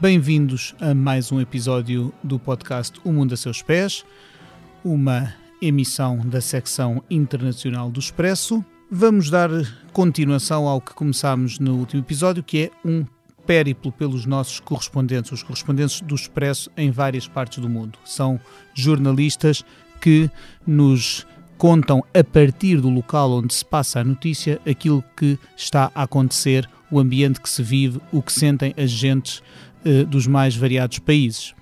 Bem-vindos a mais um episódio do podcast O Mundo a Seus Pés, uma emissão da secção internacional do Expresso. Vamos dar continuação ao que começámos no último episódio, que é um périplo pelos nossos correspondentes, os correspondentes do Expresso em várias partes do mundo. São jornalistas que nos contam a partir do local onde se passa a notícia aquilo que está a acontecer, o ambiente que se vive, o que sentem as eh, dos mais variados países.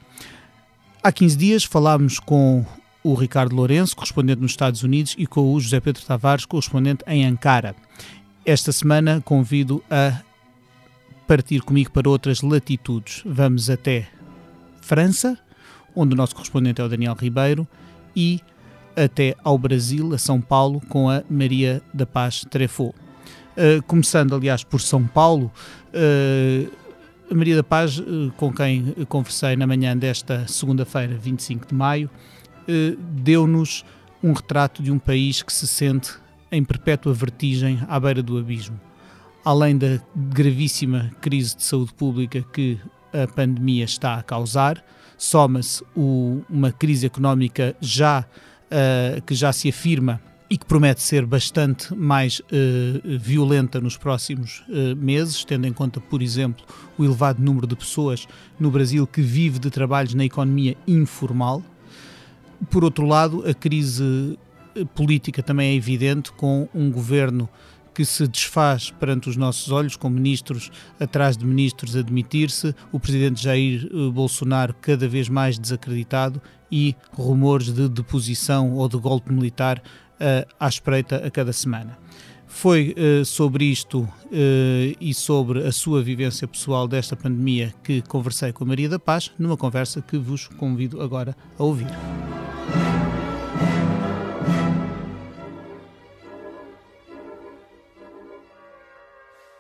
Há 15 dias falámos com o Ricardo Lourenço, correspondente nos Estados Unidos, e com o José Pedro Tavares, correspondente em Ankara. Esta semana convido a partir comigo para outras latitudes. Vamos até França, onde o nosso correspondente é o Daniel Ribeiro, e até ao Brasil, a São Paulo, com a Maria da Paz Trefo. Uh, começando, aliás, por São Paulo, uh, Maria da Paz, eh, com quem conversei na manhã desta segunda-feira, 25 de maio, eh, deu-nos um retrato de um país que se sente em perpétua vertigem à beira do abismo. Além da gravíssima crise de saúde pública que a pandemia está a causar, soma-se uma crise económica já, uh, que já se afirma e que promete ser bastante mais uh, violenta nos próximos uh, meses, tendo em conta, por exemplo, o elevado número de pessoas no Brasil que vive de trabalhos na economia informal. Por outro lado, a crise eh, política também é evidente, com um governo que se desfaz perante os nossos olhos, com ministros atrás de ministros a demitir-se, o presidente Jair Bolsonaro cada vez mais desacreditado e rumores de deposição ou de golpe militar uh, à espreita a cada semana. Foi uh, sobre isto uh, e sobre a sua vivência pessoal desta pandemia que conversei com a Maria da Paz, numa conversa que vos convido agora a ouvir.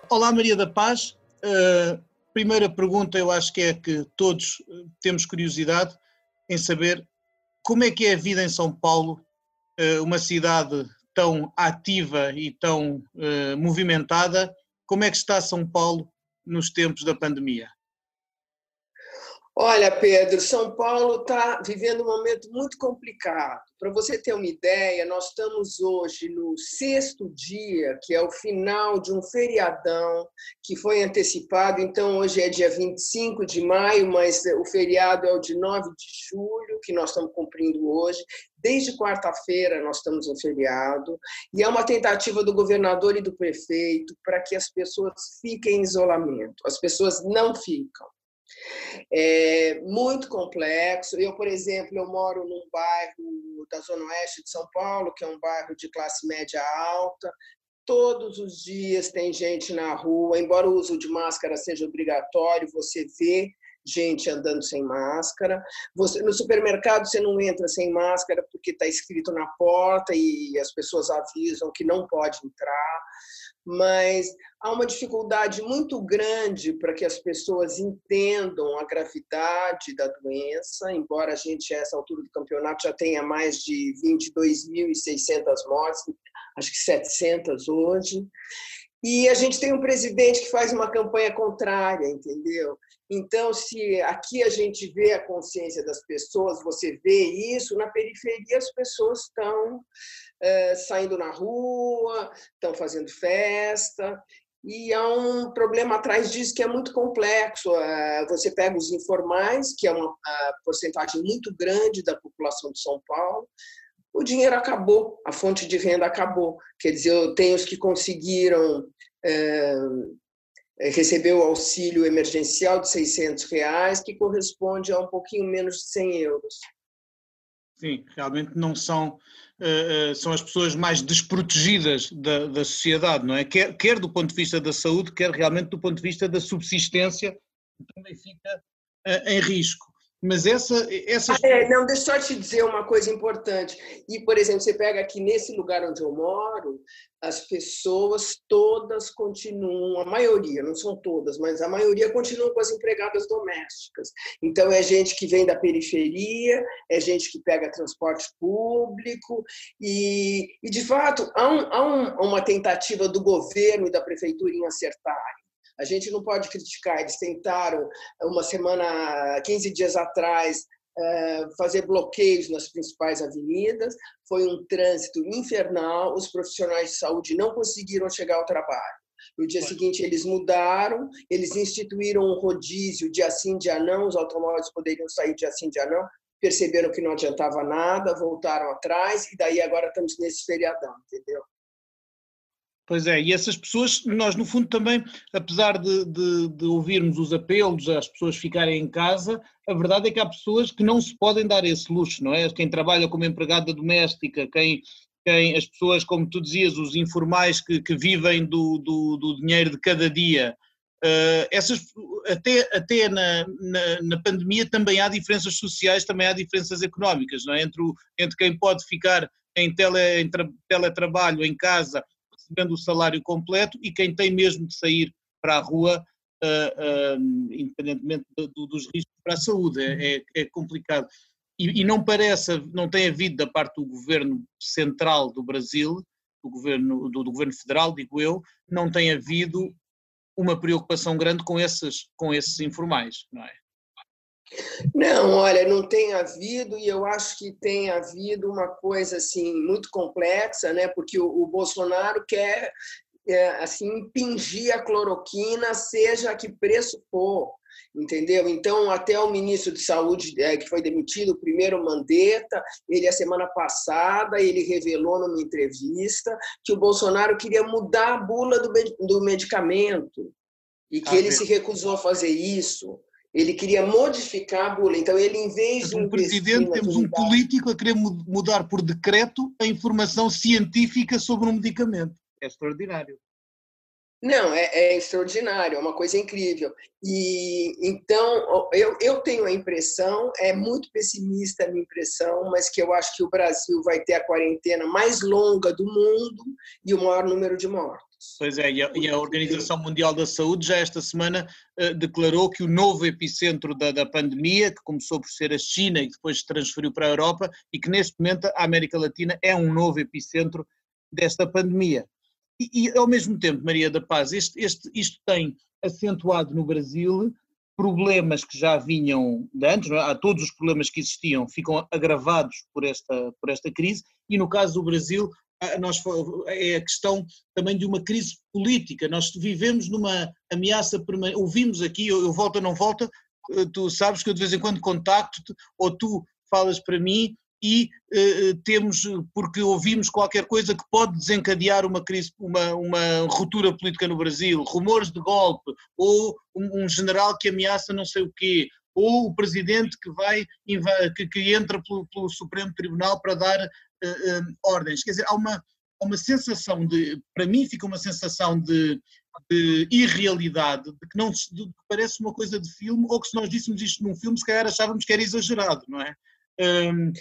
Olá, Maria da Paz. Uh, primeira pergunta, eu acho que é que todos temos curiosidade em saber como é que é a vida em São Paulo uma cidade tão ativa e tão uh, movimentada, como é que está São Paulo nos tempos da pandemia? Olha, Pedro, São Paulo está vivendo um momento muito complicado. Para você ter uma ideia, nós estamos hoje no sexto dia, que é o final de um feriadão que foi antecipado. Então, hoje é dia 25 de maio, mas o feriado é o de 9 de julho, que nós estamos cumprindo hoje. Desde quarta-feira nós estamos em feriado, e é uma tentativa do governador e do prefeito para que as pessoas fiquem em isolamento. As pessoas não ficam. É muito complexo. Eu, por exemplo, eu moro num bairro da Zona Oeste de São Paulo, que é um bairro de classe média alta. Todos os dias tem gente na rua, embora o uso de máscara seja obrigatório, você vê gente andando sem máscara. Você, no supermercado você não entra sem máscara porque está escrito na porta e as pessoas avisam que não pode entrar mas há uma dificuldade muito grande para que as pessoas entendam a gravidade da doença, embora a gente, a essa altura do campeonato, já tenha mais de 22.600 mortes, acho que 700 hoje. E a gente tem um presidente que faz uma campanha contrária, entendeu? Então, se aqui a gente vê a consciência das pessoas, você vê isso, na periferia as pessoas estão é, saindo na rua, estão fazendo festa, e há um problema atrás disso que é muito complexo. Eh, você pega os informais, que é uma porcentagem muito grande da população de São Paulo, o dinheiro acabou, a fonte de renda acabou. Quer dizer, eu tenho os que conseguiram é, receber o auxílio emergencial de 600 reais, que corresponde a um pouquinho menos de 100 euros. Sim, realmente não são uh, são as pessoas mais desprotegidas da, da sociedade, não é? Quer, quer do ponto de vista da saúde, quer realmente do ponto de vista da subsistência, que também fica uh, em risco. Mas essa. Essas... É, não, deixa eu te dizer uma coisa importante. E, por exemplo, você pega aqui nesse lugar onde eu moro, as pessoas todas continuam, a maioria, não são todas, mas a maioria continuam com as empregadas domésticas. Então, é gente que vem da periferia, é gente que pega transporte público, e, e de fato, há, um, há um, uma tentativa do governo e da prefeitura em acertarem A gente não pode criticar. Eles tentaram, uma semana, 15 dias atrás, eh, fazer bloqueios nas principais avenidas. Foi um trânsito infernal. Os profissionais de saúde não conseguiram chegar ao trabalho. No dia seguinte, eles mudaram, eles instituíram um rodízio dia sim, dia não, os automóveis poderiam sair dia sim, dia não, perceberam que não adiantava nada, voltaram atrás, e daí agora estamos nesse feriadão, entendeu? Pois é, e essas pessoas, nós no fundo também, apesar de, de, de, ouvirmos os apelos às pessoas ficarem em casa, a verdade é que há pessoas que não se podem dar esse luxo, não é? Quem trabalha como empregada doméstica, quem, quem as pessoas, como tu dizias, os informais que, que vivem do, do, do, dinheiro de cada dia, uh, essas, até, até na, na, na, pandemia também há diferenças sociais, também há diferenças económicas, não é? Entre, o, entre quem pode ficar em, tele, em tra, teletrabalho em casa recebendo o salário completo e quem tem mesmo de sair para a rua, uh, uh, independentemente do, dos riscos para a saúde. É, é, é complicado. E, e, não parece, não tem havido da parte do governo central do Brasil, do governo, do, do governo federal, digo eu, não tem havido uma preocupação grande com esses, com esses informais, não é? Não, olha, não tem havido e eu acho que tem havido uma coisa assim muito complexa, né? Porque o, o Bolsonaro quer é, assim impingir a cloroquina, seja a que preço for, entendeu? Então até o ministro de Saúde é, que foi demitido, o primeiro Mandetta, ele a semana passada ele revelou numa entrevista que o Bolsonaro queria mudar a bula do, do medicamento e que ah, ele se recusou a fazer isso. Ele queria modificar a bula. Então, ele, em vez de. Um presidente, temos um político a querer mudar por decreto a informação científica sobre um medicamento. É extraordinário. Não, é, é, extraordinário, é uma coisa incrível. E então eu, eu tenho a impressão, é muito pessimista a minha impressão, mas que eu acho que o Brasil vai ter a quarentena mais longa do mundo e o maior número de mortos. Pois é, e a, e a Organização Mundial da Saúde já esta semana uh, declarou que o novo epicentro da, da pandemia, que começou por ser a China e depois se transferiu para a Europa, e que neste momento a América Latina é um novo epicentro desta pandemia. E, e ao mesmo tempo, Maria da Paz, este, este, isto tem acentuado no Brasil problemas que já vinham de antes, é? todos os problemas que existiam ficam agravados por esta, por esta crise, e no caso do Brasil, nós, é a questão também de uma crise política. Nós vivemos numa ameaça permanente. Ouvimos aqui, eu, eu volto ou não volta, eh, tu sabes que eu de vez em quando contacto-te, ou tu falas para mim, e eh, temos, porque ouvimos qualquer coisa que pode desencadear uma crise, uma, uma ruptura política no Brasil, rumores de golpe, ou um, um general que ameaça não sei o quê, ou o presidente que vai que, que entra pelo, pelo, Supremo Tribunal para dar uh, uh, ordens. Quer dizer, há uma, uma sensação de, para mim fica uma sensação de, de irrealidade, de que não de, parece uma coisa de filme, ou que se nós díssemos isto num filme, se calhar achávamos que era exagerado, não é? Um,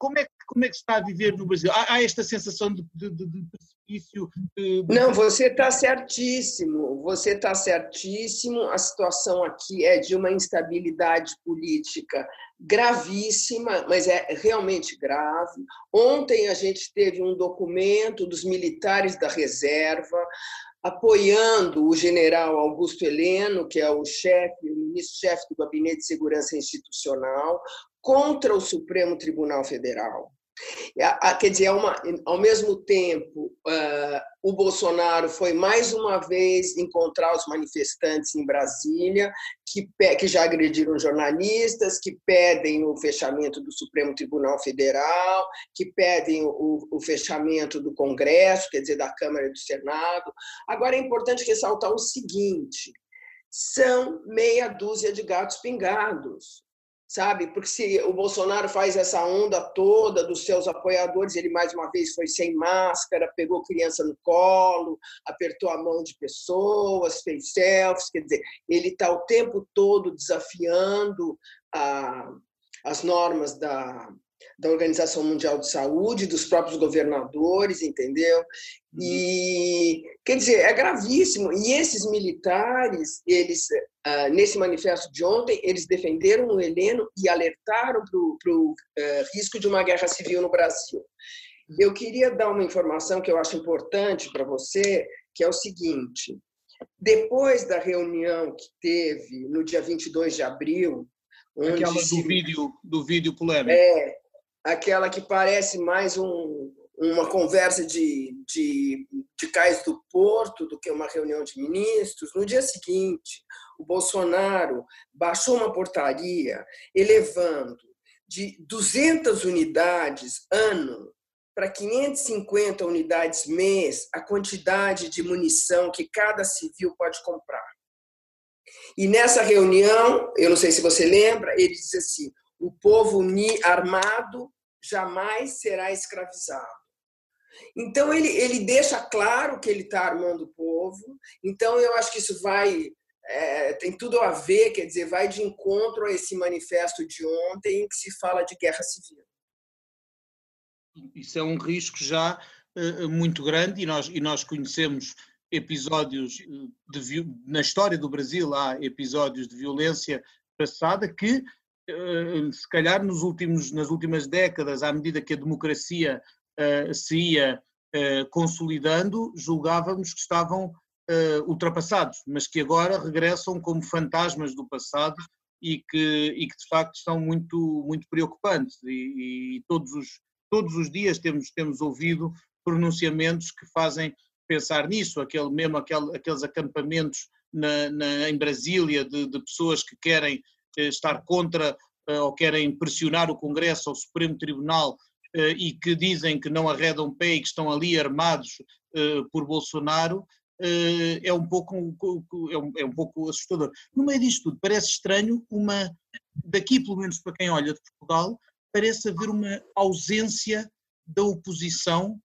como, é como é que está a viver no Brasil? Há, há esta sensação de, de, de precipício? De... Não, você está certíssimo, você está certíssimo. A situação aqui é de uma instabilidade política gravíssima, mas é realmente grave. Ontem a gente teve um documento dos militares da reserva apoiando o general Augusto Heleno, que é o chefe, o ministro-chefe do Gabinete de Segurança Institucional, contra o Supremo Tribunal Federal. Quer dizer, é ao mesmo tempo, o Bolsonaro foi mais uma vez encontrar os manifestantes em Brasília, que, já agrediram jornalistas, que pedem o fechamento do Supremo Tribunal Federal, que pedem o fechamento do Congresso, quer dizer, da Câmara e do Senado. Agora, é importante ressaltar o seguinte: são meia dúzia de gatos pingados sabe? Porque se o Bolsonaro faz essa onda toda dos seus apoiadores, ele mais uma vez foi sem máscara, pegou criança no colo, apertou a mão de pessoas, fez selfies, quer dizer, ele está o tempo todo desafiando a, as normas da, da Organização Mundial de Saúde, dos próprios governadores, entendeu? Uhum. E quer dizer, é gravíssimo. E esses militares, eles uh, nesse manifesto de ontem, eles defenderam o Heleno e alertaram para o uh, risco de uma guerra civil no Brasil. Eu queria dar uma informação que eu acho importante para você, que é o seguinte: Depois da reunião que teve no dia 22 de abril, aquela do se... vídeo do vídeo polêmico. É, aquela que parece mais um, uma conversa de, de, de cais do porto do que uma reunião de ministros. No dia seguinte, o Bolsonaro baixou uma portaria elevando de 200 unidades ano para 550 unidades mês a quantidade de munição que cada civil pode comprar. E nessa reunião, eu não sei se você lembra, ele disse assim: o povo armado jamais será escravizado. Então, ele, ele deixa claro que ele está armando o povo. Então, eu acho que isso vai. É, tem tudo a ver, quer dizer, vai de encontro a esse manifesto de ontem em que se fala de guerra civil. Isso é um risco já uh, muito grande e nós, e nós conhecemos episódios de, na história do Brasil há episódios de violência passada que se calhar nos últimos, nas últimas décadas, à medida que a democracia uh, se ia uh, consolidando, julgávamos que estavam ultrapassados, mas que agora regressam como fantasmas do passado e que, e que de facto são muito, muito preocupantes. E, e todos, os, todos os dias temos, temos ouvido pronunciamentos que fazem pensar nisso, aquele, mesmo aquele, aqueles acampamentos na, na, em Brasília de, de pessoas que querem estar contra ou querem pressionar o Congresso ou o Supremo Tribunal eh, e que dizem que não arredam pé e que estão ali armados eh, por Bolsonaro, eh, é um pouco é um, é um pouco assustador. No meio disto tudo, parece estranho uma, daqui pelo menos para quem olha de Portugal, parece haver uma ausência da oposição.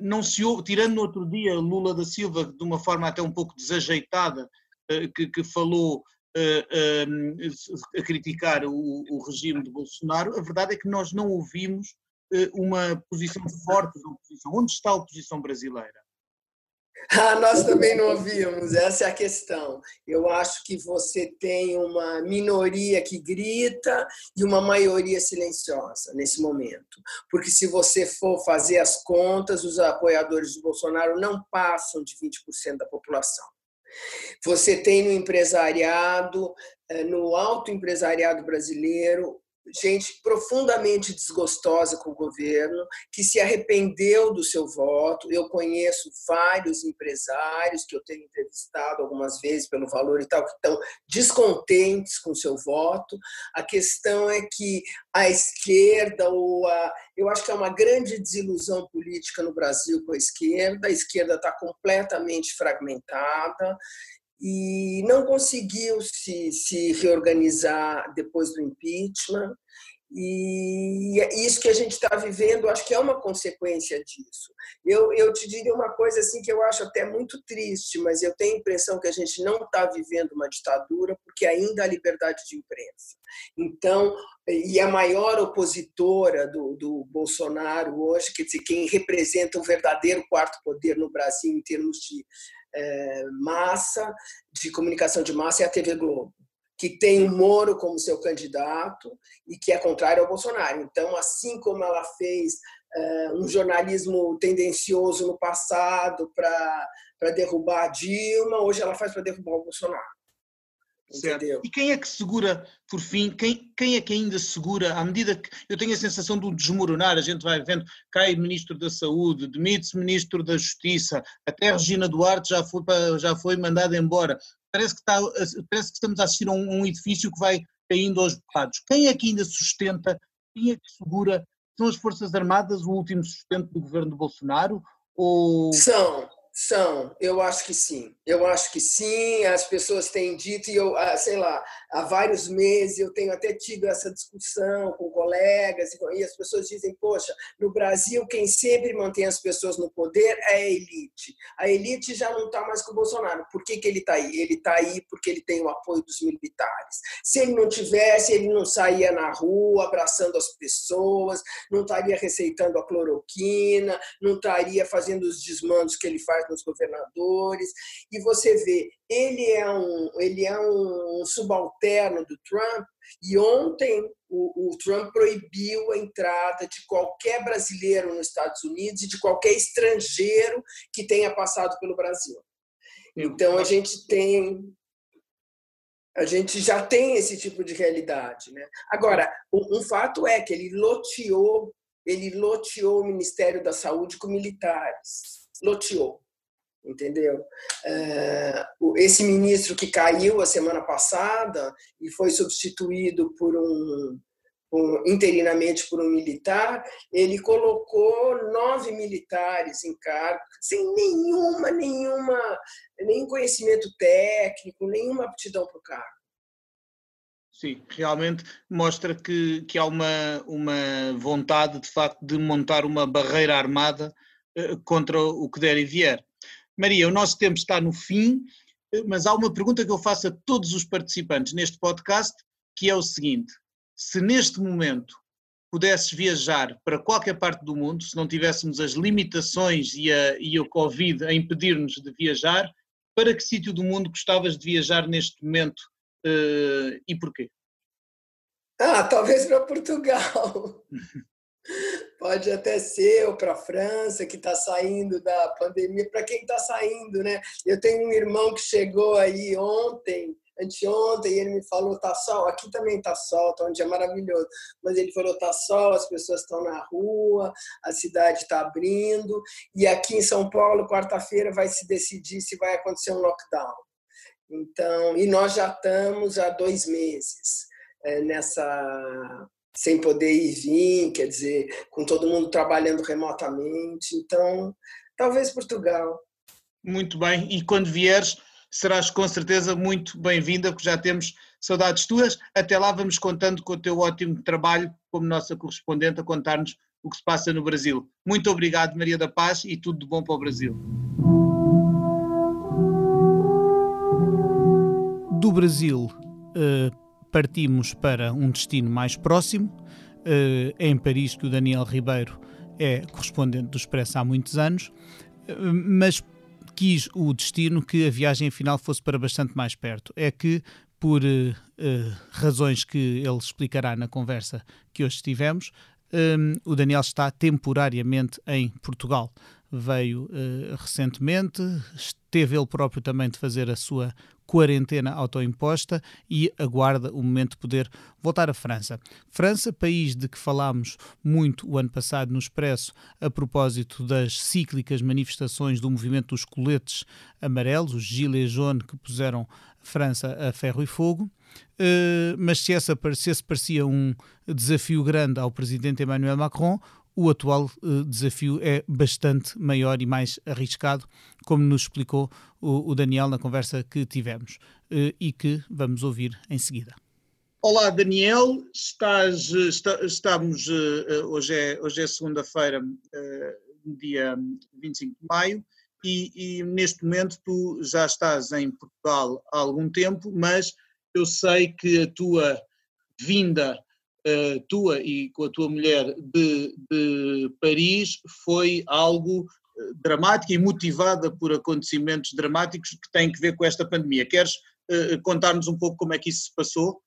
Não se tirando no outro dia Lula da Silva de uma forma até um pouco desajeitada, que, que falou a, criticar o, o, regime de Bolsonaro, a verdade é que nós não ouvimos eh, uma posição forte da oposição. Onde está a oposição brasileira? Ah, nós também não ouvimos, essa é a questão. Eu acho que você tem uma minoria que grita e uma maioria silenciosa nesse momento. Porque se você for fazer as contas, os apoiadores de Bolsonaro não passam de 20% da população. Você tem no empresariado, eh, no alto empresariado brasileiro, gente profundamente desgostosa com o governo, que se arrependeu do seu voto. Eu conheço vários empresários que eu tenho entrevistado algumas vezes pelo valor e tal, que estão descontentes com o seu voto. A questão é que a esquerda, ou a, eu acho que é uma grande desilusão política no Brasil com a esquerda, a esquerda está completamente fragmentada e não conseguiu se, se reorganizar depois do impeachment. E isso que a gente está vivendo, acho que é uma consequência disso. Eu, eu te diria uma coisa assim que eu acho até muito triste, mas eu tenho a impressão que a gente não está vivendo uma ditadura porque ainda há liberdade de imprensa. Então, e a maior opositora do, do Bolsonaro hoje, quer dizer, quem representa o verdadeiro quarto poder no Brasil em termos de é, massa, de comunicação de massa, é a TV Globo que tem o Moro como seu candidato e que é contrário ao Bolsonaro. Então, assim como ela fez uh, um jornalismo tendencioso no passado para derrubar a Dilma, hoje ela faz para derrubar o Bolsonaro. Entendeu? E quem é que segura, por fim, quem, quem é que ainda segura, à medida que eu tenho a sensação do desmoronar, a gente vai vendo, cai Ministro da Saúde, demite-se Ministro da Justiça, até Regina Duarte já foi, já foi mandada embora parece que, está, parece que estamos a assistir a um, um edifício que vai caindo aos bocados. Quem é que ainda sustenta, quem é que segura? São as Forças Armadas o último sustento do governo de Bolsonaro? Ou... São, são, eu acho que sim. Eu acho que sim, as pessoas têm dito, e eu, ah, sei lá, há vários meses eu tenho até tido essa discussão com colegas, e as pessoas dizem: poxa, no Brasil, quem sempre mantém as pessoas no poder é a elite. A elite já não está mais com o Bolsonaro. Por que, que ele está aí? Ele está aí porque ele tem o apoio dos militares. Se ele não tivesse, ele não saía na rua abraçando as pessoas, não estaria receitando a cloroquina, não estaria fazendo os desmandos que ele faz nos governadores, e você vê, ele é um, ele é um subalterno do Trump, e ontem o, o, Trump proibiu a entrada de qualquer brasileiro nos Estados Unidos e de qualquer estrangeiro que tenha passado pelo Brasil. Então a gente tem a gente já tem esse tipo de realidade, né? Agora, um, um fato é que ele loteou, ele loteou o Ministério da Saúde com militares, loteou, entendeu? É, esse ministro que caiu a semana passada e foi substituído por um um, interinamente por um militar, ele colocou nove militares em cargo, sem nenhuma, nenhuma, nenhum conhecimento técnico, nenhuma aptidão para o cargo. Sim, realmente mostra que, que há uma, uma vontade, de facto, de montar uma barreira armada eh, contra o que der e vier. Maria, o nosso tempo está no fim, eh, mas há uma pergunta que eu faço a todos os participantes neste podcast, que é o seguinte: se neste momento pudesses viajar para qualquer parte do mundo, se não tivéssemos as limitações e, a, e o Covid a impedir-nos de viajar, para que sítio do mundo gostavas de viajar neste momento uh, e porquê? Ah, talvez para Portugal. Pode até ser, ou para a França, que está saindo da pandemia. Para quem está saindo, né? Eu tenho um irmão que chegou aí ontem, anteontem, e ele me falou, tá sol, aqui também tá sol, tá um dia maravilhoso, mas ele falou, tá sol, as pessoas estão na rua, a cidade está abrindo, e aqui em São Paulo, quarta-feira, vai se decidir se vai acontecer um lockdown. Então, e nós já estamos há dois meses é, nessa sem poder ir e vir, quer dizer, com todo mundo trabalhando remotamente. Então, talvez Portugal. Muito bem. E quando vieres, serás com certeza muito bem-vinda, porque já temos saudades tuas. Até lá vamos contando com o teu ótimo trabalho como nossa correspondente a contar-nos o que se passa no Brasil. Muito obrigado, Maria da Paz, e tudo de bom para o Brasil. Do Brasil, eh, partimos para um destino mais próximo, em Paris que o Daniel Ribeiro é correspondente do Expresso há muitos anos, eh, mas quis o destino que a viagem final fosse para bastante mais perto. É que, por uh, uh, razões que ele explicará na conversa que hoje tivemos, um, o Daniel está temporariamente em Portugal. Veio uh, recentemente, esteve ele próprio também de fazer a sua quarentena autoimposta e aguarda o momento de poder voltar à França. França, país de que falámos muito o ano passado no Expresso a propósito das cíclicas manifestações do movimento dos coletes amarelos, os gilets jaunes que puseram França a ferro e fogo. Uh, mas se, essa, se esse parecia um desafio grande ao presidente Emmanuel Macron, o atual uh, desafio é bastante maior e mais arriscado, como nos explicou o, Daniel na conversa que tivemos uh, e que vamos ouvir em seguida. Olá Daniel, estás, está, estamos, hoje é, hoje é segunda-feira, dia 25 de maio, e, e, neste momento tu já estás em Portugal há algum tempo, mas eu sei que a tua vinda tua e com a tua mulher de, de Paris foi algo eh, dramático e motivada por acontecimentos dramáticos que têm que ver com esta pandemia. Queres uh, contar-nos um pouco como é que isso se passou?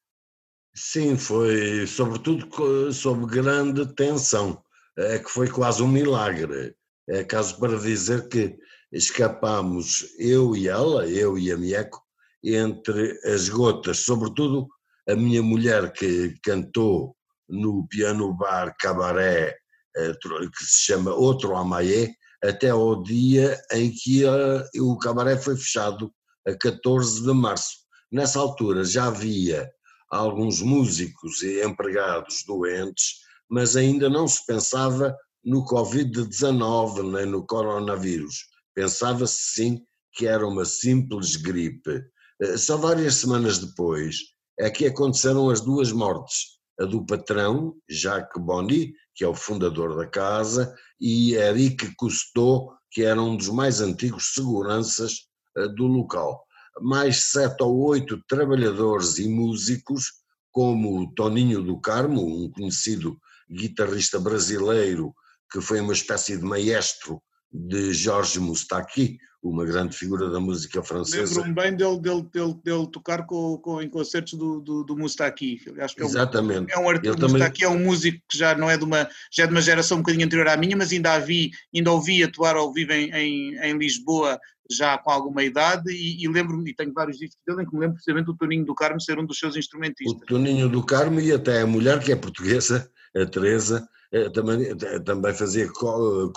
Sim, foi sobretudo sob grande tensão, é que foi quase um milagre. É caso para dizer que escapamos, eu e ela, eu e a Mieco, entre as gotas, sobretudo a minha mulher que cantou no piano bar cabaré eh, que se chama Outro Amaie, até ao dia em que a, o cabaré foi fechado, a 14 de março. Nessa altura já havia alguns músicos e empregados doentes, mas ainda não se pensava no Covid-19 nem no coronavírus. Pensava-se sim que era uma simples gripe. Eh, só várias semanas depois é que aconteceram as duas mortes, a do patrão, Jacques Bonny, que é o fundador da casa, e Eric Cousteau, que era um dos mais antigos seguranças eh, do local. Mais sete ou oito trabalhadores e músicos, como o Toninho do Carmo, um conhecido guitarrista brasileiro que foi uma espécie de maestro de Jorge Moustaki, uma grande figura da música francesa. Lembro-me bem dele, dele, dele, dele tocar com, com, em concertos do, do, do Moustaki. Acho que é um, Exatamente. É um artista, Moustaki é um músico que já não é de uma, já é de uma geração um bocadinho anterior à minha, mas ainda, vi, ainda ouvi atuar ao vivo em, em, em Lisboa já com alguma idade e, e lembro-me, e tenho vários discos dele em que me lembro precisamente do Toninho do Carmo ser um dos seus instrumentistas. O Toninho do Carmo e até a mulher que é portuguesa, a Teresa, eh, também, eh, também fazia coro,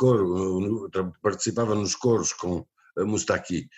participava nos coros com Mustaki.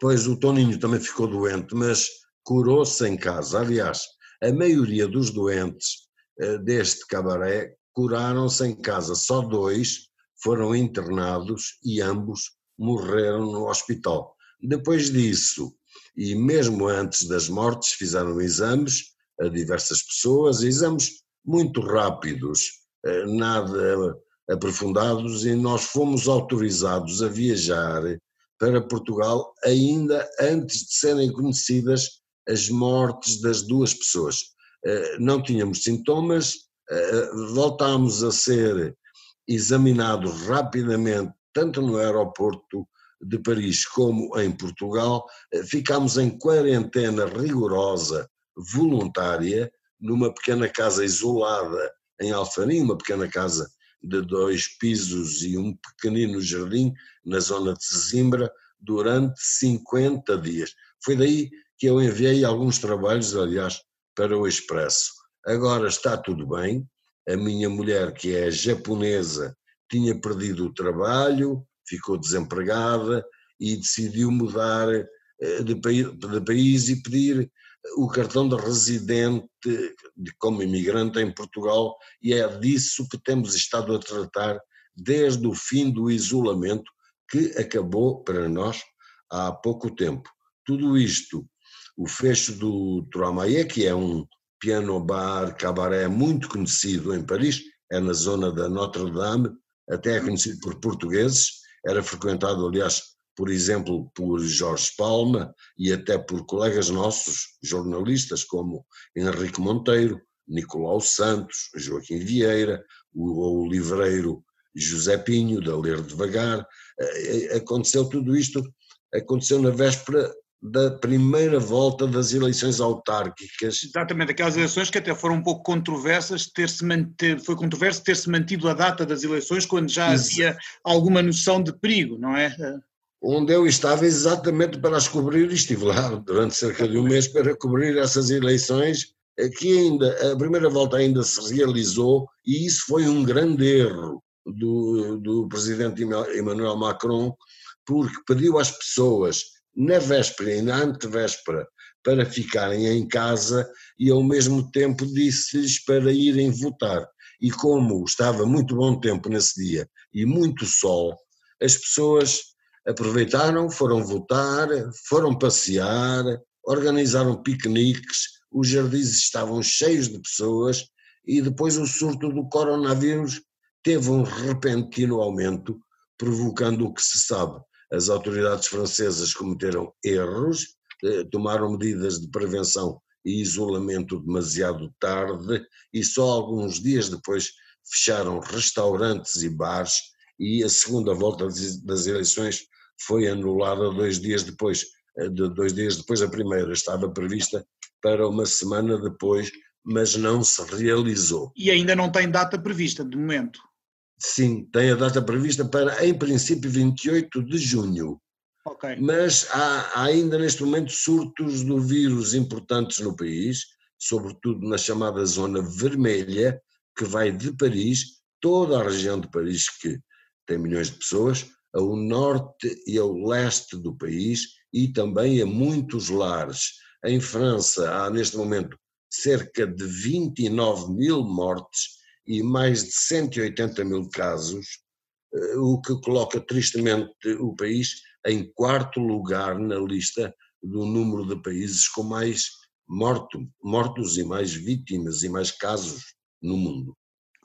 Pois o Toninho também ficou doente, mas curou-se em casa. Aliás, a maioria dos doentes eh, deste cabaré curaram-se em casa. Só dois foram internados e ambos morreram no hospital. Depois disso, e mesmo antes das mortes, fizeram exames a diversas pessoas, exames muito rápidos, eh, nada aprofundados, e nós fomos autorizados a viajar para Portugal ainda antes de serem conhecidas as mortes das duas pessoas. Eh, não tínhamos sintomas, eh, voltámos a ser examinados rapidamente, tanto no aeroporto de Paris como em Portugal. Eh, ficámos em quarentena rigorosa, voluntária, numa pequena casa isolada em Alfarim, uma pequena casa de dois pisos e um pequenino jardim na zona de Zimbra durante 50 dias. Foi daí que eu enviei alguns trabalhos, aliás, para o Expresso. Agora está tudo bem. A minha mulher, que é japonesa, tinha perdido o trabalho, ficou desempregada e decidiu mudar eh, de país e pedir o cartão de residente como imigrante em Portugal e é disso que temos estado a tratar desde o fim do isolamento que acabou para nós há pouco tempo. Tudo isto, o fecho do Troamaie, que é um piano bar cabaré muito conhecido em Paris, é na zona da Notre-Dame, até é conhecido por portugueses, era frequentado, aliás, por exemplo, por Jorge Palma e até por colegas nossos, jornalistas como Henrique Monteiro, Nicolau Santos, Joaquim Vieira, o, o livreiro José Pinho, da Ler Devagar. Eh, eh, aconteceu tudo isto, aconteceu na véspera da primeira volta das eleições autárquicas. Exatamente, aquelas eleições que até foram um pouco controversas, ter-se manter, foi controverso ter-se mantido a data das eleições quando já Isso. havia alguma noção de perigo, não é? Onde eu estava exatamente para as cobrir, estive lá durante cerca de um mês para cobrir essas eleições, que ainda, a primeira volta ainda se realizou, e isso foi um grande erro do, do presidente Emmanuel Macron, porque pediu às pessoas, na véspera e na antevéspera, para ficarem em casa e ao mesmo tempo disse-lhes para irem votar. E como estava muito bom tempo nesse dia e muito sol, as pessoas aproveitaram, foram votar, foram passear, organizaram piqueniques, os jardins estavam cheios de pessoas e depois o surto do coronavírus teve um repentino aumento, provocando o que se sabe. As autoridades francesas cometeram erros, eh, tomaram medidas de prevenção e isolamento demasiado tarde e só alguns dias depois fecharam restaurantes e bares e a segunda volta das eleições foi anulada dois dias depois. Eh, dois dias depois, a primeira estava prevista para uma semana depois, mas não se realizou. E ainda não tem data prevista, de momento? Sim, tem a data prevista para, em princípio, 28 de junho. Okay. Mas há, há ainda neste momento surtos do vírus importantes no país, sobretudo na chamada zona vermelha, que vai de Paris, toda a região de Paris, que tem milhões de pessoas, ao norte e ao leste do país e também a muitos lares. Em França há neste momento cerca de 29 mil mortes e mais de 180 mil casos, eh, o que coloca tristemente o país em quarto lugar na lista do número de países com mais morto, mortos e mais vítimas e mais casos no mundo.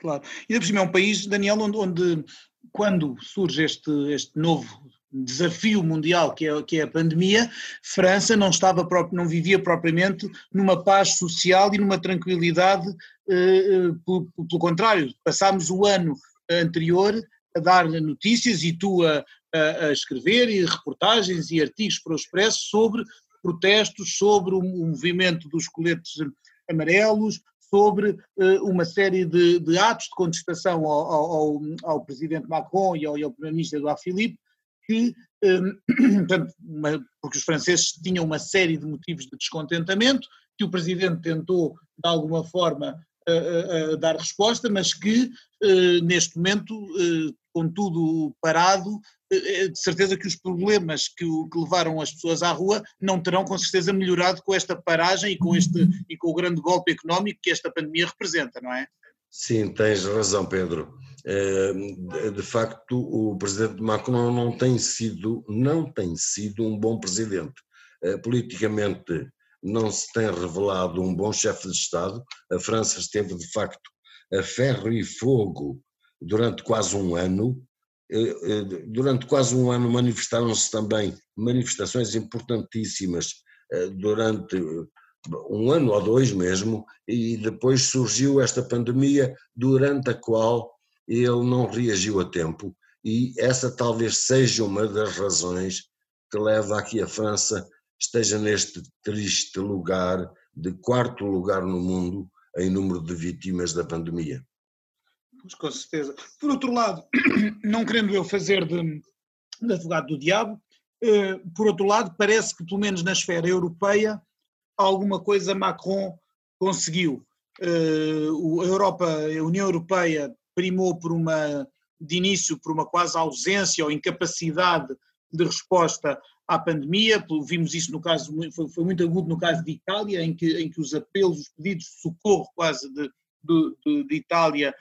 Claro. E por cima é um país, Daniel, onde, onde quando surge este, este novo desafio mundial que é, que é a pandemia, França não estava não vivia propriamente numa paz social e numa tranquilidade, eh, eh pelo, pelo, contrário, passámos o ano anterior a dar-lhe notícias e tu a, a, a, escrever e reportagens e artigos para o Expresso sobre protestos, sobre o movimento dos coletes amarelos, sobre uh, uma série de, de, atos de contestação ao, ao, ao, presidente Macron e ao, ao primeiro-ministro Edouard Philippe, que, um, portanto, uma, porque os franceses tinham uma série de motivos de descontentamento, que o presidente tentou, de alguma forma, uh, uh, dar resposta, mas que, neste momento, com tudo parado, de certeza que os problemas que, que, levaram as pessoas à rua não terão com certeza melhorado com esta paragem e com, este, e com o grande golpe económico que esta pandemia representa, não é? Sim, tens razão, Pedro. De facto, o presidente Macron não tem sido, não tem sido um bom presidente. Politicamente não se tem revelado um bom chefe de Estado. A França esteve, de facto, a ferro e fogo durante quase um ano. Durante quase um ano manifestaram-se também manifestações importantíssimas durante um ano ou dois mesmo, e depois surgiu esta pandemia durante a qual ele não reagiu a tempo, e essa talvez seja uma das razões que leva a que a França esteja neste triste lugar, de quarto lugar no mundo em número de vítimas da pandemia. Com certeza. Por outro lado, não querendo eu fazer de, de advogado do diabo, eh, por outro lado, parece que, pelo menos na esfera europeia, alguma coisa Macron conseguiu. Eh, a Europa, a União Europeia primou por uma, de início, por uma quase ausência ou incapacidade de resposta à pandemia, vimos isso no caso, foi, foi, muito agudo no caso de Itália, em que, em que os apelos, os pedidos de socorro quase de, de, de Itália, eh,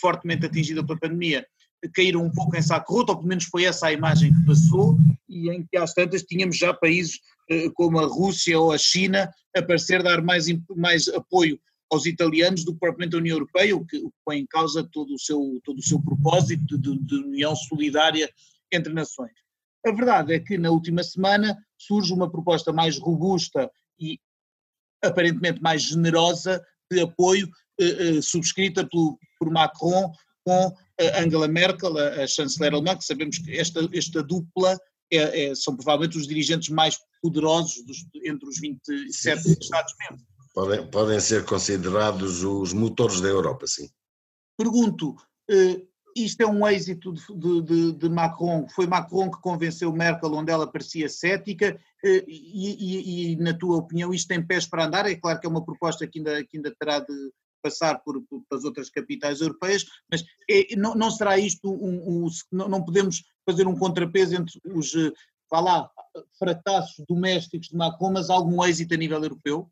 fortemente atingida pela pandemia, caíram um pouco em saco roto, ou pelo menos foi essa a imagem que passou, e em que às tantas tínhamos já países eh, como a Rússia ou a China a parecer dar mais, mais apoio aos italianos do que propriamente a União Europeia, o que põe em causa todo o seu, todo o seu propósito de, de união solidária entre nações. A verdade é que na última semana surge uma proposta mais robusta e aparentemente mais generosa de apoio eh, eh, subscrita pelo, por Macron com Angela Merkel, a, a chanceler alemã, que sabemos que esta, esta dupla é, é, são provavelmente os dirigentes mais poderosos dos, entre os 27 Estados-membros. Podem, podem ser considerados os motores da Europa, sim. Pergunto, eh, isto é um êxito de, de, de, Macron, foi Macron que convenceu Merkel onde ela parecia cética eh, e, e, e, na tua opinião isto tem pés para andar? É claro que é uma proposta que ainda, que ainda terá de passar por, por, as outras capitais europeias, mas é, não, não, será isto um, um, não podemos fazer um contrapeso entre os, eh, vá lá, fracassos domésticos de Macron, mas algum êxito a nível europeu?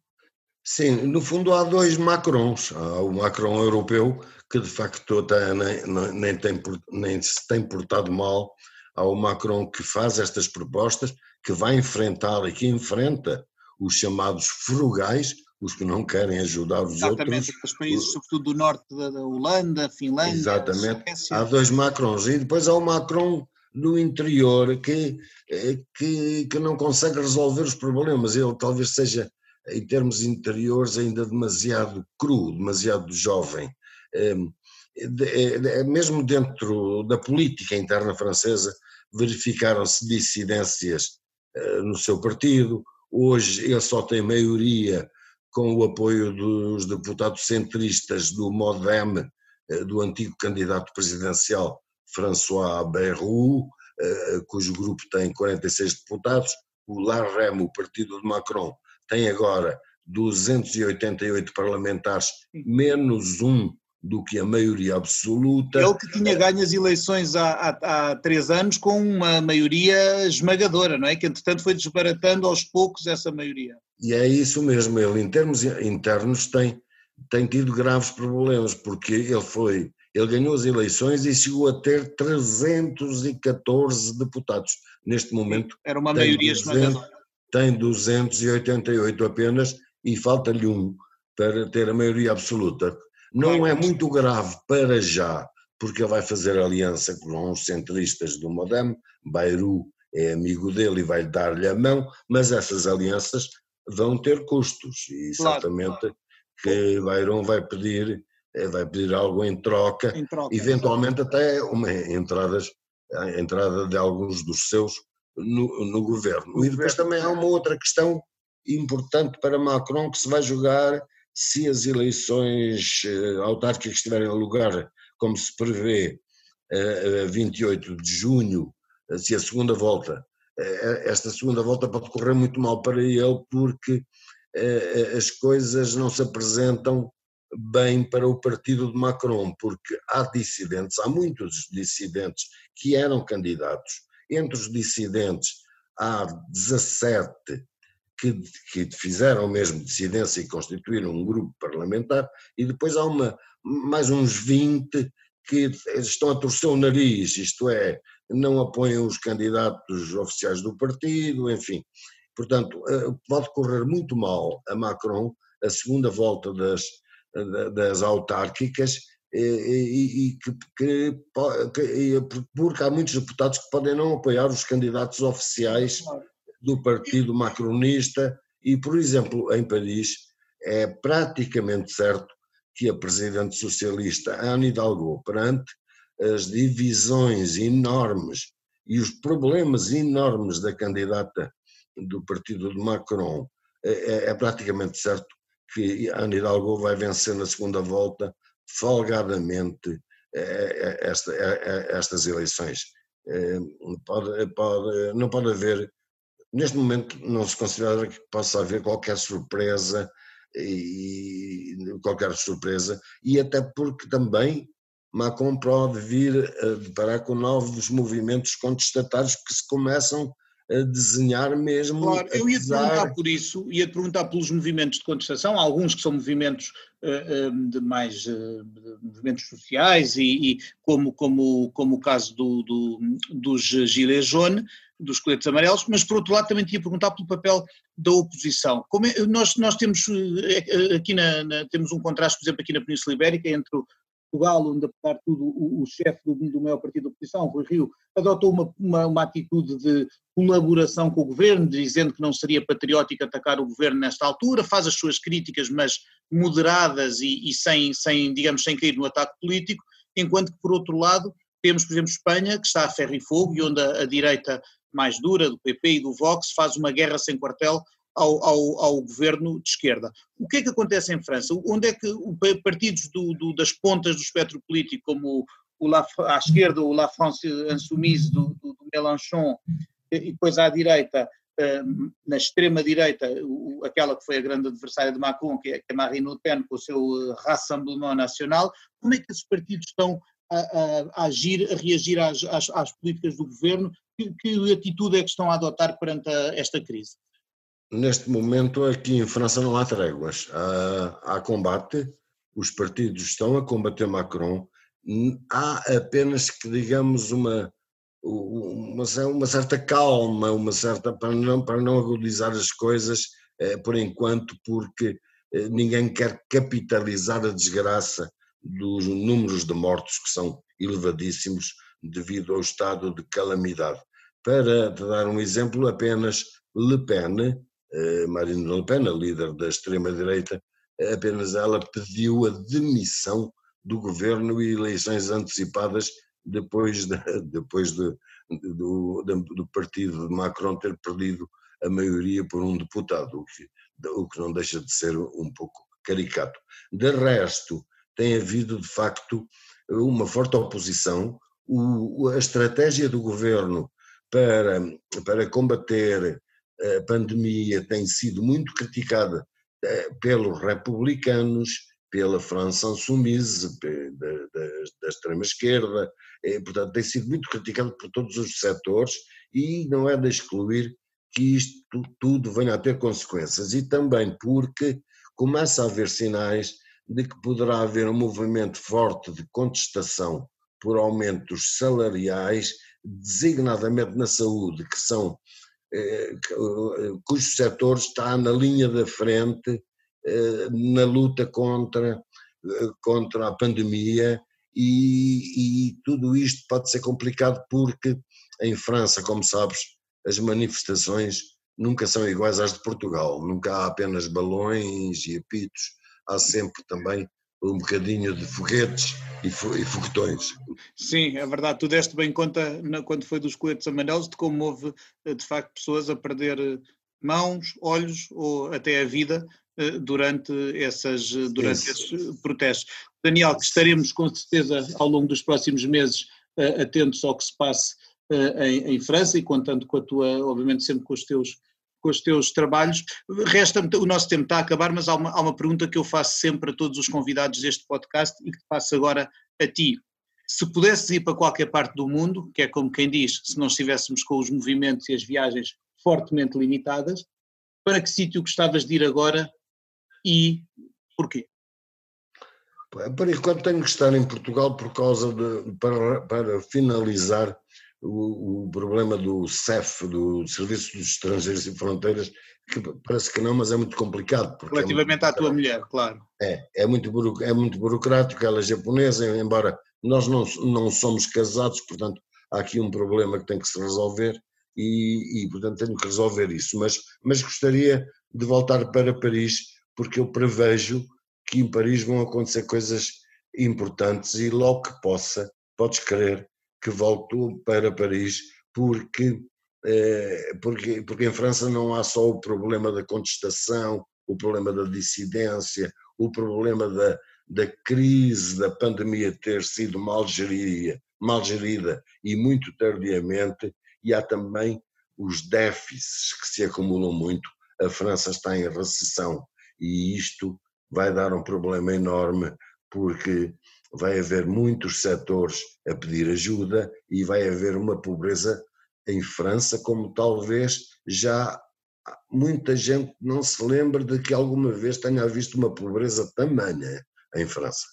Sim, no fundo há dois Macrons. Há o Macron europeu, que de facto nem, nem, tem, nem se tem portado mal. Há o Macron que faz estas propostas, que vai enfrentar e que enfrenta os chamados frugais, os que não querem ajudar os Exatamente, outros. Exatamente, os países, sobretudo do norte da Holanda, Finlândia. Exatamente. Há dois Macrons. E depois há o Macron no interior que, eh, que, que não consegue resolver os problemas. Ele talvez seja em termos interiores, ainda demasiado cru, demasiado jovem. Ehm, é, mesmo dentro da política interna francesa, verificaram-se dissidências eh, no seu partido. Hoje ele só tem maioria com o apoio dos deputados centristas do MoDem, eh, do antigo candidato presidencial François Bayrou, eh, cujo grupo tem 46 deputados. O LAREM, o partido de Macron, tem agora 288 parlamentares, menos um do que a maioria absoluta. Ele que tinha ganho as eleições há, há, há, três anos com uma maioria esmagadora, não é? Que entretanto foi desbaratando aos poucos essa maioria. E é isso mesmo, ele em termos internos tem, tem tido graves problemas, porque ele foi, ele ganhou as eleições e chegou a ter 314 deputados. Neste momento. Era uma maioria 200, esmagadora tem 288 apenas e falta-lhe um para ter a maioria absoluta. Não é muito grave para já, porque ele vai fazer aliança com os centristas do Modem, Bayrou é amigo dele e vai dar-lhe a mão, mas essas alianças vão ter custos e certamente claro, claro. que Bayrou vai pedir vai pedir algo em troca, em troca eventualmente até uma entradas, a entrada de alguns dos seus no, no governo. E depois também há uma outra questão importante para Macron que se vai jogar se as eleições autárquicas estiverem a lugar, como se prevê, a 28 de junho, se a segunda volta, esta segunda volta pode correr muito mal para ele porque as coisas não se apresentam bem para o partido de Macron, porque há dissidentes, há muitos dissidentes que eram candidatos. Entre os dissidentes há 17 que, que fizeram mesmo dissidência e constituíram um grupo parlamentar, e depois há uma, mais uns 20 que estão a torcer o nariz, isto é, não apoiam os candidatos oficiais do partido, enfim. Portanto, eh, pode correr muito mal a Macron a segunda volta das, das autárquicas e, e, e que, que, que, porque há muitos deputados que podem não apoiar os candidatos oficiais do partido macronista e, por exemplo, em Paris é praticamente certo que a presidente socialista Anne Hidalgo, perante as divisões enormes e os problemas enormes da candidata do partido de Macron, é, é, é praticamente certo que Anne Hidalgo vai vencer na segunda volta folgadamente é, é, esta, é, estas eleições. Pode, pode, não pode haver, neste momento não se considera que possa haver qualquer surpresa e qualquer surpresa, e até porque também Macron pode vir a deparar com novos movimentos contestatários que se começam a desenhar mesmo. Claro, eu ia te perguntar por isso, ia te perguntar pelos movimentos de contestação, alguns que são movimentos uh, de mais uh, movimentos sociais e, e, como, como, como o caso do, do, dos Gilets jaunes, dos coletes amarelos, mas por outro lado também te ia perguntar pelo papel da oposição. Como é, nós, nós temos aqui na, na, temos um contraste, por exemplo, aqui na Península Ibérica entre o Portugal, onde apesar de tudo o, o chefe do, do maior partido da oposição, Rui Rio, adotou uma, uma, uma, atitude de colaboração com o governo, dizendo que não seria patriótico atacar o governo nesta altura, faz as suas críticas, mas moderadas e, e sem, sem, digamos, sem cair no ataque político, enquanto que, por outro lado, temos, por exemplo, Espanha, que está a ferro e fogo e onde a, a direita mais dura do PP e do Vox faz uma guerra sem quartel ao, ao, ao, governo de esquerda. O que é que acontece em França? Onde é que partidos do, do, das pontas do espectro político, como o La, à esquerda o La France Insoumise do, do, do Mélenchon e depois à direita, eh, na extrema direita, aquela que foi a grande adversária de Macron, que é, é Marine Le Pen, com o seu eh, Rassemblement Nacional, como é que esses partidos estão a, a, a agir, a reagir às, às, às políticas do governo? Que, que, atitude é que estão a adotar perante a, esta crise? Neste momento, aqui em França não há tréguas. Há, há combate, os partidos estão a combater Macron. Há apenas que, digamos, uma, uma, uma certa calma, uma certa para não, para não agudizar as coisas eh, por enquanto, porque eh, ninguém quer capitalizar a desgraça dos números de mortos que são elevadíssimos devido ao estado de calamidade. Para te dar um exemplo, apenas Le Pen Marine Le Pen, a líder da extrema-direita, apenas ela pediu a demissão do governo e eleições antecipadas depois, de, depois de, do, do partido de Macron ter perdido a maioria por um deputado, o que, o que não deixa de ser um pouco caricato. De resto, tem havido de facto uma forte oposição. O, a estratégia do governo para, para combater a pandemia tem sido muito criticada eh, pelos republicanos, pela France Insoumise, da, da, da extrema-esquerda, eh, portanto tem sido muito criticado por todos os setores e não é de excluir que isto tudo venha a ter consequências. E também porque começa a haver sinais de que poderá haver um movimento forte de contestação por aumentos salariais, designadamente na saúde, que são cujo setor está na linha da frente eh, na luta contra, contra a pandemia e, e, tudo isto pode ser complicado porque em França, como sabes, as manifestações nunca são iguais às de Portugal, nunca há apenas balões e apitos, há sempre também um bocadinho de foguetes e, fo e foguetões. Sim, é verdade. Tu deste bem conta, quando foi dos coletes amarelos, de como houve, eh, de facto, pessoas a perder eh, mãos, olhos ou até a vida eh, durante, essas, durante esses protestos. Daniel, que estaremos com certeza ao longo dos próximos meses atentos ao que se passe em, em França e contando com a tua, obviamente sempre com os teus com os teus trabalhos. Resta-me, o nosso tempo está a acabar, mas há uma, há uma pergunta que eu faço sempre a todos os convidados deste podcast e que te passo agora a ti. Se pudesses ir para qualquer parte do mundo, que é como quem diz, se não estivéssemos com os movimentos e as viagens fortemente limitadas, para que sítio gostavas de ir agora e porquê? Por enquanto tenho que estar em Portugal por causa de, para, para finalizar o, o, problema do CEF, do Serviço dos Estrangeiros e Fronteiras, que parece que não, mas é muito complicado. É Relativamente é à tua mulher, claro. É, é muito, é muito burocrático, ela é japonesa, embora nós não, não somos casados, portanto há aqui um problema que tem que se resolver e, e portanto tenho que resolver isso, mas, mas gostaria de voltar para Paris porque eu prevejo que em Paris vão acontecer coisas importantes e logo que possa, podes crer, que voltou para Paris porque, eh, porque, porque em França não há só o problema da contestação, o problema da dissidência, o problema da, da crise da pandemia ter sido mal gerida, mal gerida e muito tardiamente, e há também os déficits que se acumulam muito. A França está em recessão e isto vai dar um problema enorme porque vai haver muitos setores a pedir ajuda e vai haver uma pobreza em França, como talvez já muita gente não se lembre de que alguma vez tenha visto uma pobreza tamanha em França.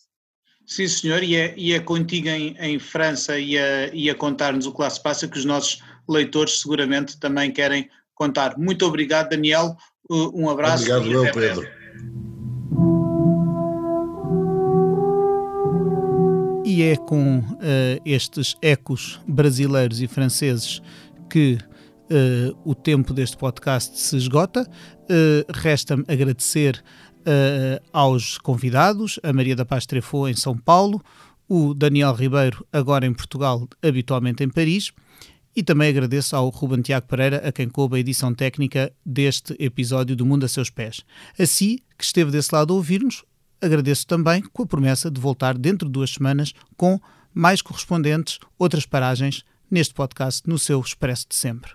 Sim, senhor, e é, e é contigo em, em França e a, e a contar-nos o que lá se passa que os nossos leitores seguramente também querem contar. Muito obrigado, Daniel. Um abraço. Obrigado, meu Pedro. E é com uh, estes ecos brasileiros e franceses que uh, o tempo deste podcast se esgota. Uh, Resta-me agradecer aos convidados, a Maria da Paz Trefou em São Paulo, o Daniel Ribeiro, agora em Portugal, habitualmente em Paris. E também agradeço ao Ruben Tiago Pereira, a quem coube a edição técnica deste episódio do Mundo a Seus Pés. Assim que esteve desse lado a ouvir-nos, agradeço também com a promessa de voltar dentro de duas semanas com mais correspondentes, outras paragens neste podcast no seu Expresso de Sempre.